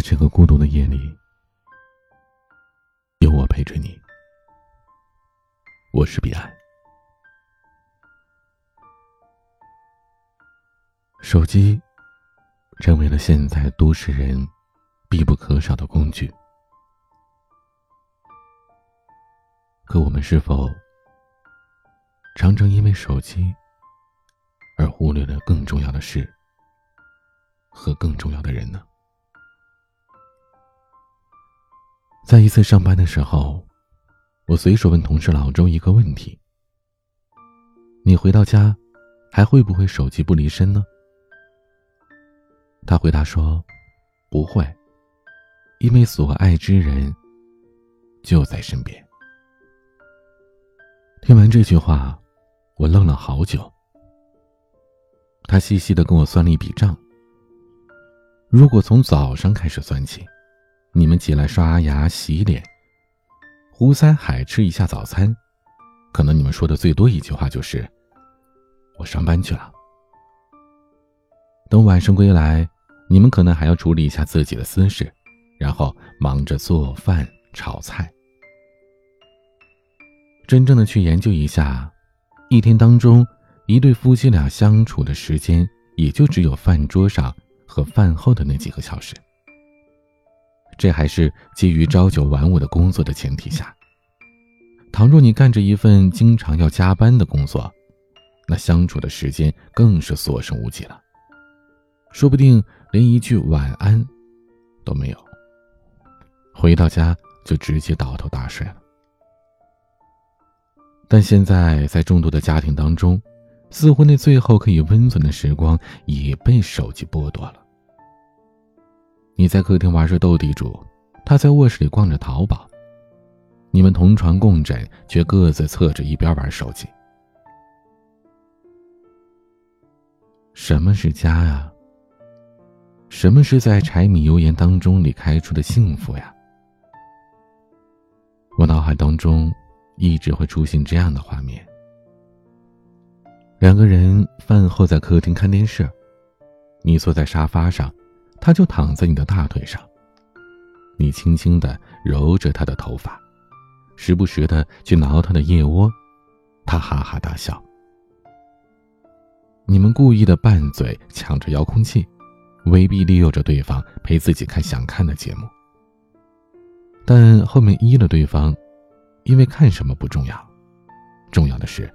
在这个孤独的夜里，有我陪着你。我是彼岸。手机成为了现在都市人必不可少的工具，可我们是否常常因为手机而忽略了更重要的事和更重要的人呢？在一次上班的时候，我随手问同事老周一个问题：“你回到家，还会不会手机不离身呢？”他回答说：“不会，因为所爱之人就在身边。”听完这句话，我愣了好久。他细细的跟我算了一笔账：如果从早上开始算起。你们起来刷牙洗脸，胡塞海吃一下早餐，可能你们说的最多一句话就是“我上班去了”。等晚上归来，你们可能还要处理一下自己的私事，然后忙着做饭炒菜。真正的去研究一下，一天当中，一对夫妻俩相处的时间也就只有饭桌上和饭后的那几个小时。这还是基于朝九晚五的工作的前提下。倘若你干着一份经常要加班的工作，那相处的时间更是所剩无几了，说不定连一句晚安都没有。回到家就直接倒头大睡了。但现在在众多的家庭当中，似乎那最后可以温存的时光也被手机剥夺了。你在客厅玩着斗地主，他在卧室里逛着淘宝。你们同床共枕，却各自侧着一边玩手机。什么是家呀？什么是在柴米油盐当中里开出的幸福呀？我脑海当中一直会出现这样的画面：两个人饭后在客厅看电视，你坐在沙发上。他就躺在你的大腿上，你轻轻的揉着他的头发，时不时的去挠他的腋窝，他哈哈大笑。你们故意的拌嘴，抢着遥控器，威逼利诱着对方陪自己看想看的节目。但后面依了对方，因为看什么不重要，重要的是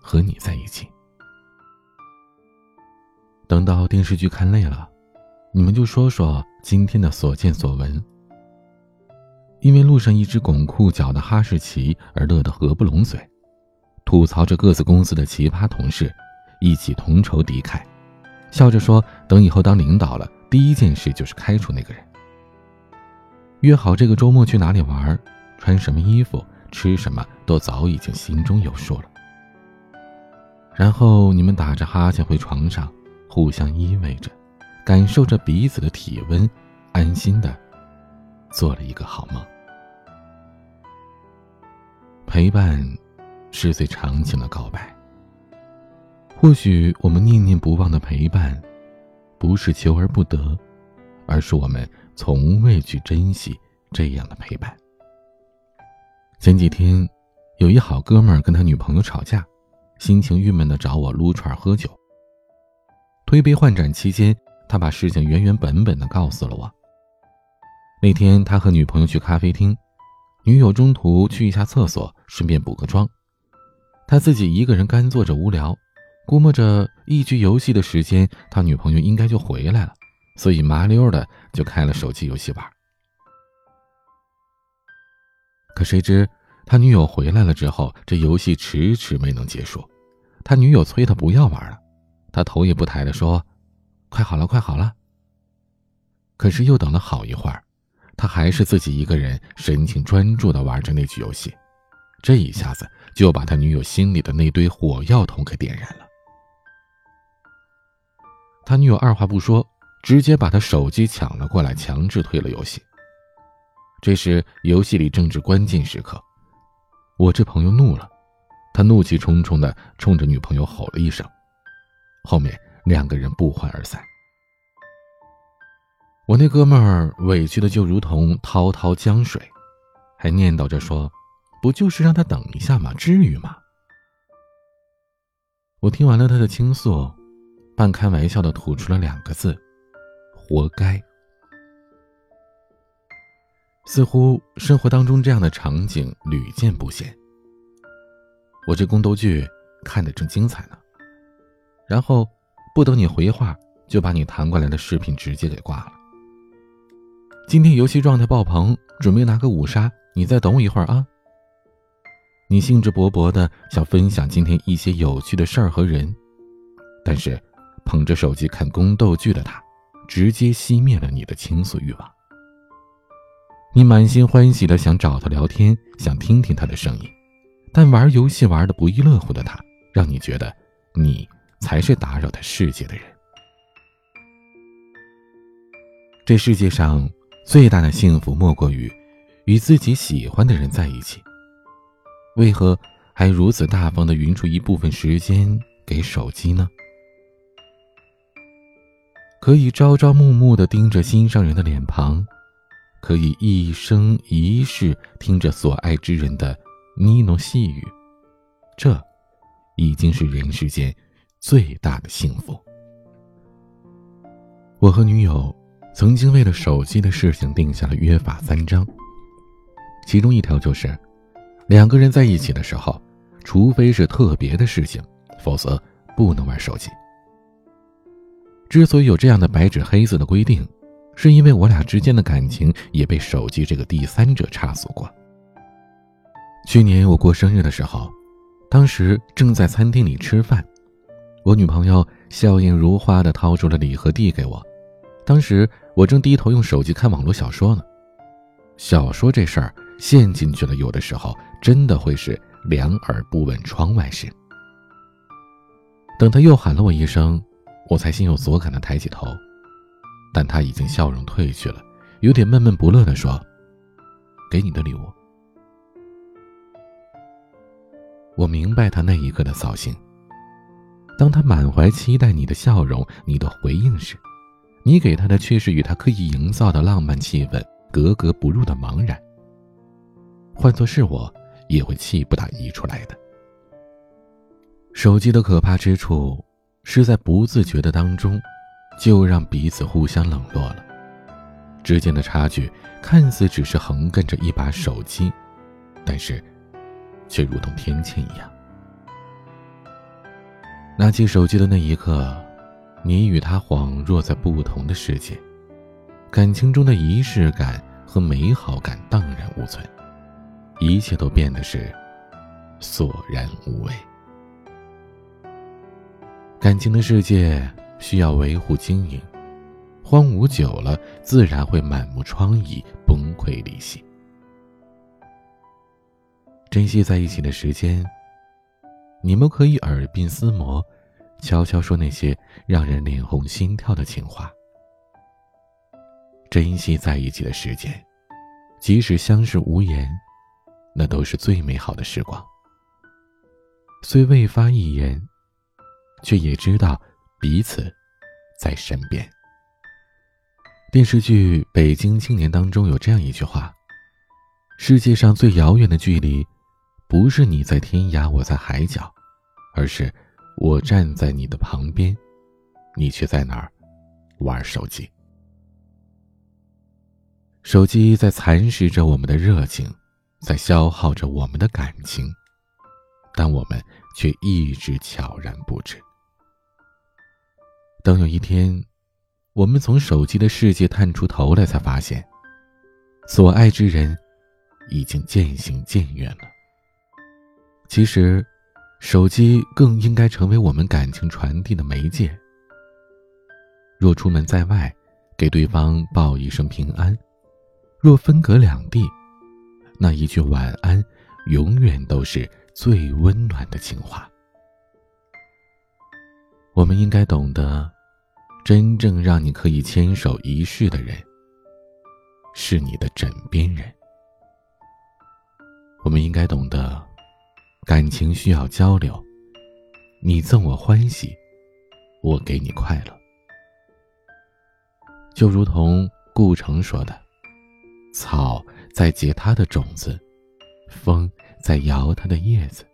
和你在一起。等到电视剧看累了。你们就说说今天的所见所闻。因为路上一只拱裤脚的哈士奇而乐得合不拢嘴，吐槽着各自公司的奇葩同事，一起同仇敌忾，笑着说等以后当领导了，第一件事就是开除那个人。约好这个周末去哪里玩，穿什么衣服，吃什么，都早已经心中有数了。然后你们打着哈欠回床上，互相依偎着。感受着彼此的体温，安心的做了一个好梦。陪伴是最长情的告白。或许我们念念不忘的陪伴，不是求而不得，而是我们从未去珍惜这样的陪伴。前几天，有一好哥们儿跟他女朋友吵架，心情郁闷的找我撸串喝酒。推杯换盏期间。他把事情原原本本的告诉了我。那天他和女朋友去咖啡厅，女友中途去一下厕所，顺便补个妆。他自己一个人干坐着无聊，估摸着一局游戏的时间，他女朋友应该就回来了，所以麻溜的就开了手机游戏玩。可谁知他女友回来了之后，这游戏迟迟没能结束，他女友催他不要玩了，他头也不抬的说。快好了，快好了。可是又等了好一会儿，他还是自己一个人神情专注的玩着那局游戏，这一下子就把他女友心里的那堆火药桶给点燃了。他女友二话不说，直接把他手机抢了过来，强制退了游戏。这时游戏里正值关键时刻，我这朋友怒了，他怒气冲冲的冲着女朋友吼了一声，后面。两个人不欢而散。我那哥们儿委屈的就如同滔滔江水，还念叨着说：“不就是让他等一下吗？至于吗？”我听完了他的倾诉，半开玩笑的吐出了两个字：“活该。”似乎生活当中这样的场景屡见不鲜。我这宫斗剧看得正精彩呢，然后不等你回话，就把你弹过来的视频直接给挂了。今天游戏状态爆棚，准备拿个五杀，你再等我一会儿啊。你兴致勃勃的想分享今天一些有趣的事儿和人，但是捧着手机看宫斗剧的他，直接熄灭了你的倾诉欲望。你满心欢喜的想找他聊天，想听听他的声音，但玩游戏玩的不亦乐乎的他，让你觉得你才是打扰他世界的人。这世界上最大的幸福莫过于与自己喜欢的人在一起，为何还如此大方的匀出一部分时间给手机呢？可以朝朝暮暮的盯着心上人的脸庞。可以一生一世听着所爱之人的呢喃细语，这已经是人世间最大的幸福。我和女友曾经为了手机的事情定下了约法三章，其中一条就是，两个人在一起的时候，除非是特别的事情，否则不能玩手机。之所以有这样的白纸黑字的规定。是因为我俩之间的感情也被手机这个第三者插足过。去年我过生日的时候，当时正在餐厅里吃饭，我女朋友笑靥如花的掏出了礼盒递给我，当时我正低头用手机看网络小说呢。小说这事儿陷进去了，有的时候真的会是两耳不闻窗外事。等他又喊了我一声，我才心有所感的抬起头。但他已经笑容褪去了，有点闷闷不乐的说：“给你的礼物。”我明白他那一刻的扫兴。当他满怀期待你的笑容、你的回应时，你给他的却是与他刻意营造的浪漫气氛格格不入的茫然。换做是我，也会气不打一处来的。手机的可怕之处，是在不自觉的当中。就让彼此互相冷落了，之间的差距看似只是横亘着一把手机，但是，却如同天堑一样。拿起手机的那一刻，你与他恍若在不同的世界，感情中的仪式感和美好感荡然无存，一切都变得是索然无味。感情的世界。需要维护经营，荒芜久了，自然会满目疮痍、崩溃离析。珍惜在一起的时间，你们可以耳鬓厮磨，悄悄说那些让人脸红心跳的情话。珍惜在一起的时间，即使相视无言，那都是最美好的时光。虽未发一言，却也知道。彼此在身边。电视剧《北京青年》当中有这样一句话：“世界上最遥远的距离，不是你在天涯我在海角，而是我站在你的旁边，你却在哪儿玩手机。手机在蚕食着我们的热情，在消耗着我们的感情，但我们却一直悄然不知。”等有一天，我们从手机的世界探出头来，才发现，所爱之人已经渐行渐远了。其实，手机更应该成为我们感情传递的媒介。若出门在外，给对方报一声平安；若分隔两地，那一句晚安，永远都是最温暖的情话。我们应该懂得。真正让你可以牵手一世的人，是你的枕边人。我们应该懂得，感情需要交流。你赠我欢喜，我给你快乐。就如同顾城说的：“草在结它的种子，风在摇它的叶子。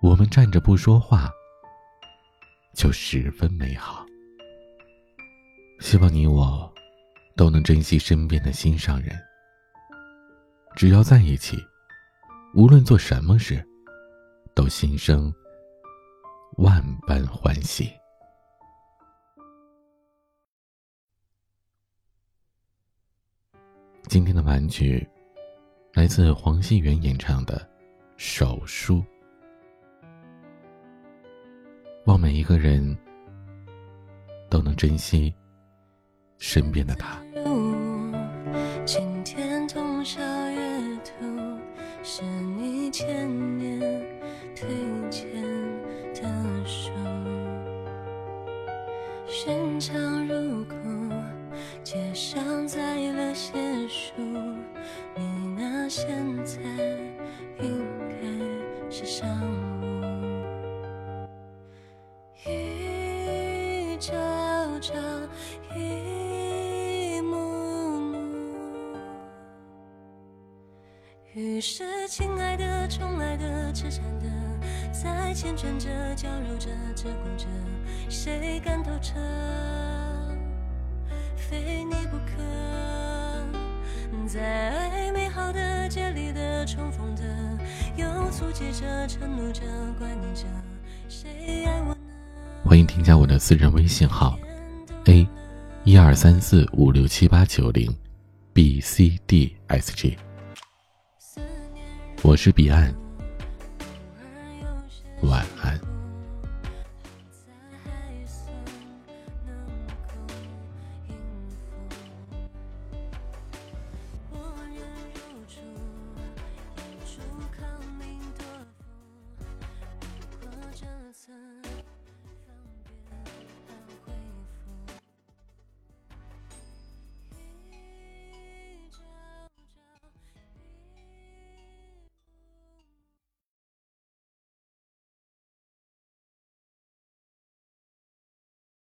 我们站着不说话，就十分美好。”希望你我都能珍惜身边的心上人。只要在一起，无论做什么事，都心生万般欢喜。今天的玩具来自黄熙元演唱的《手书》，望每一个人都能珍惜身边的他。是你千年推荐的书，寻常于是，亲爱的、宠爱的、痴缠的，在缱绻着、娇柔着、鹧鸪着，谁敢透彻？非你不可。在爱美好的、节里的、重逢的，又促结着、承诺着、挂念着，谁爱我呢？欢迎添加我的私人微信号：a 一二三四五六七八九零，b c d s g。我是彼岸，晚安。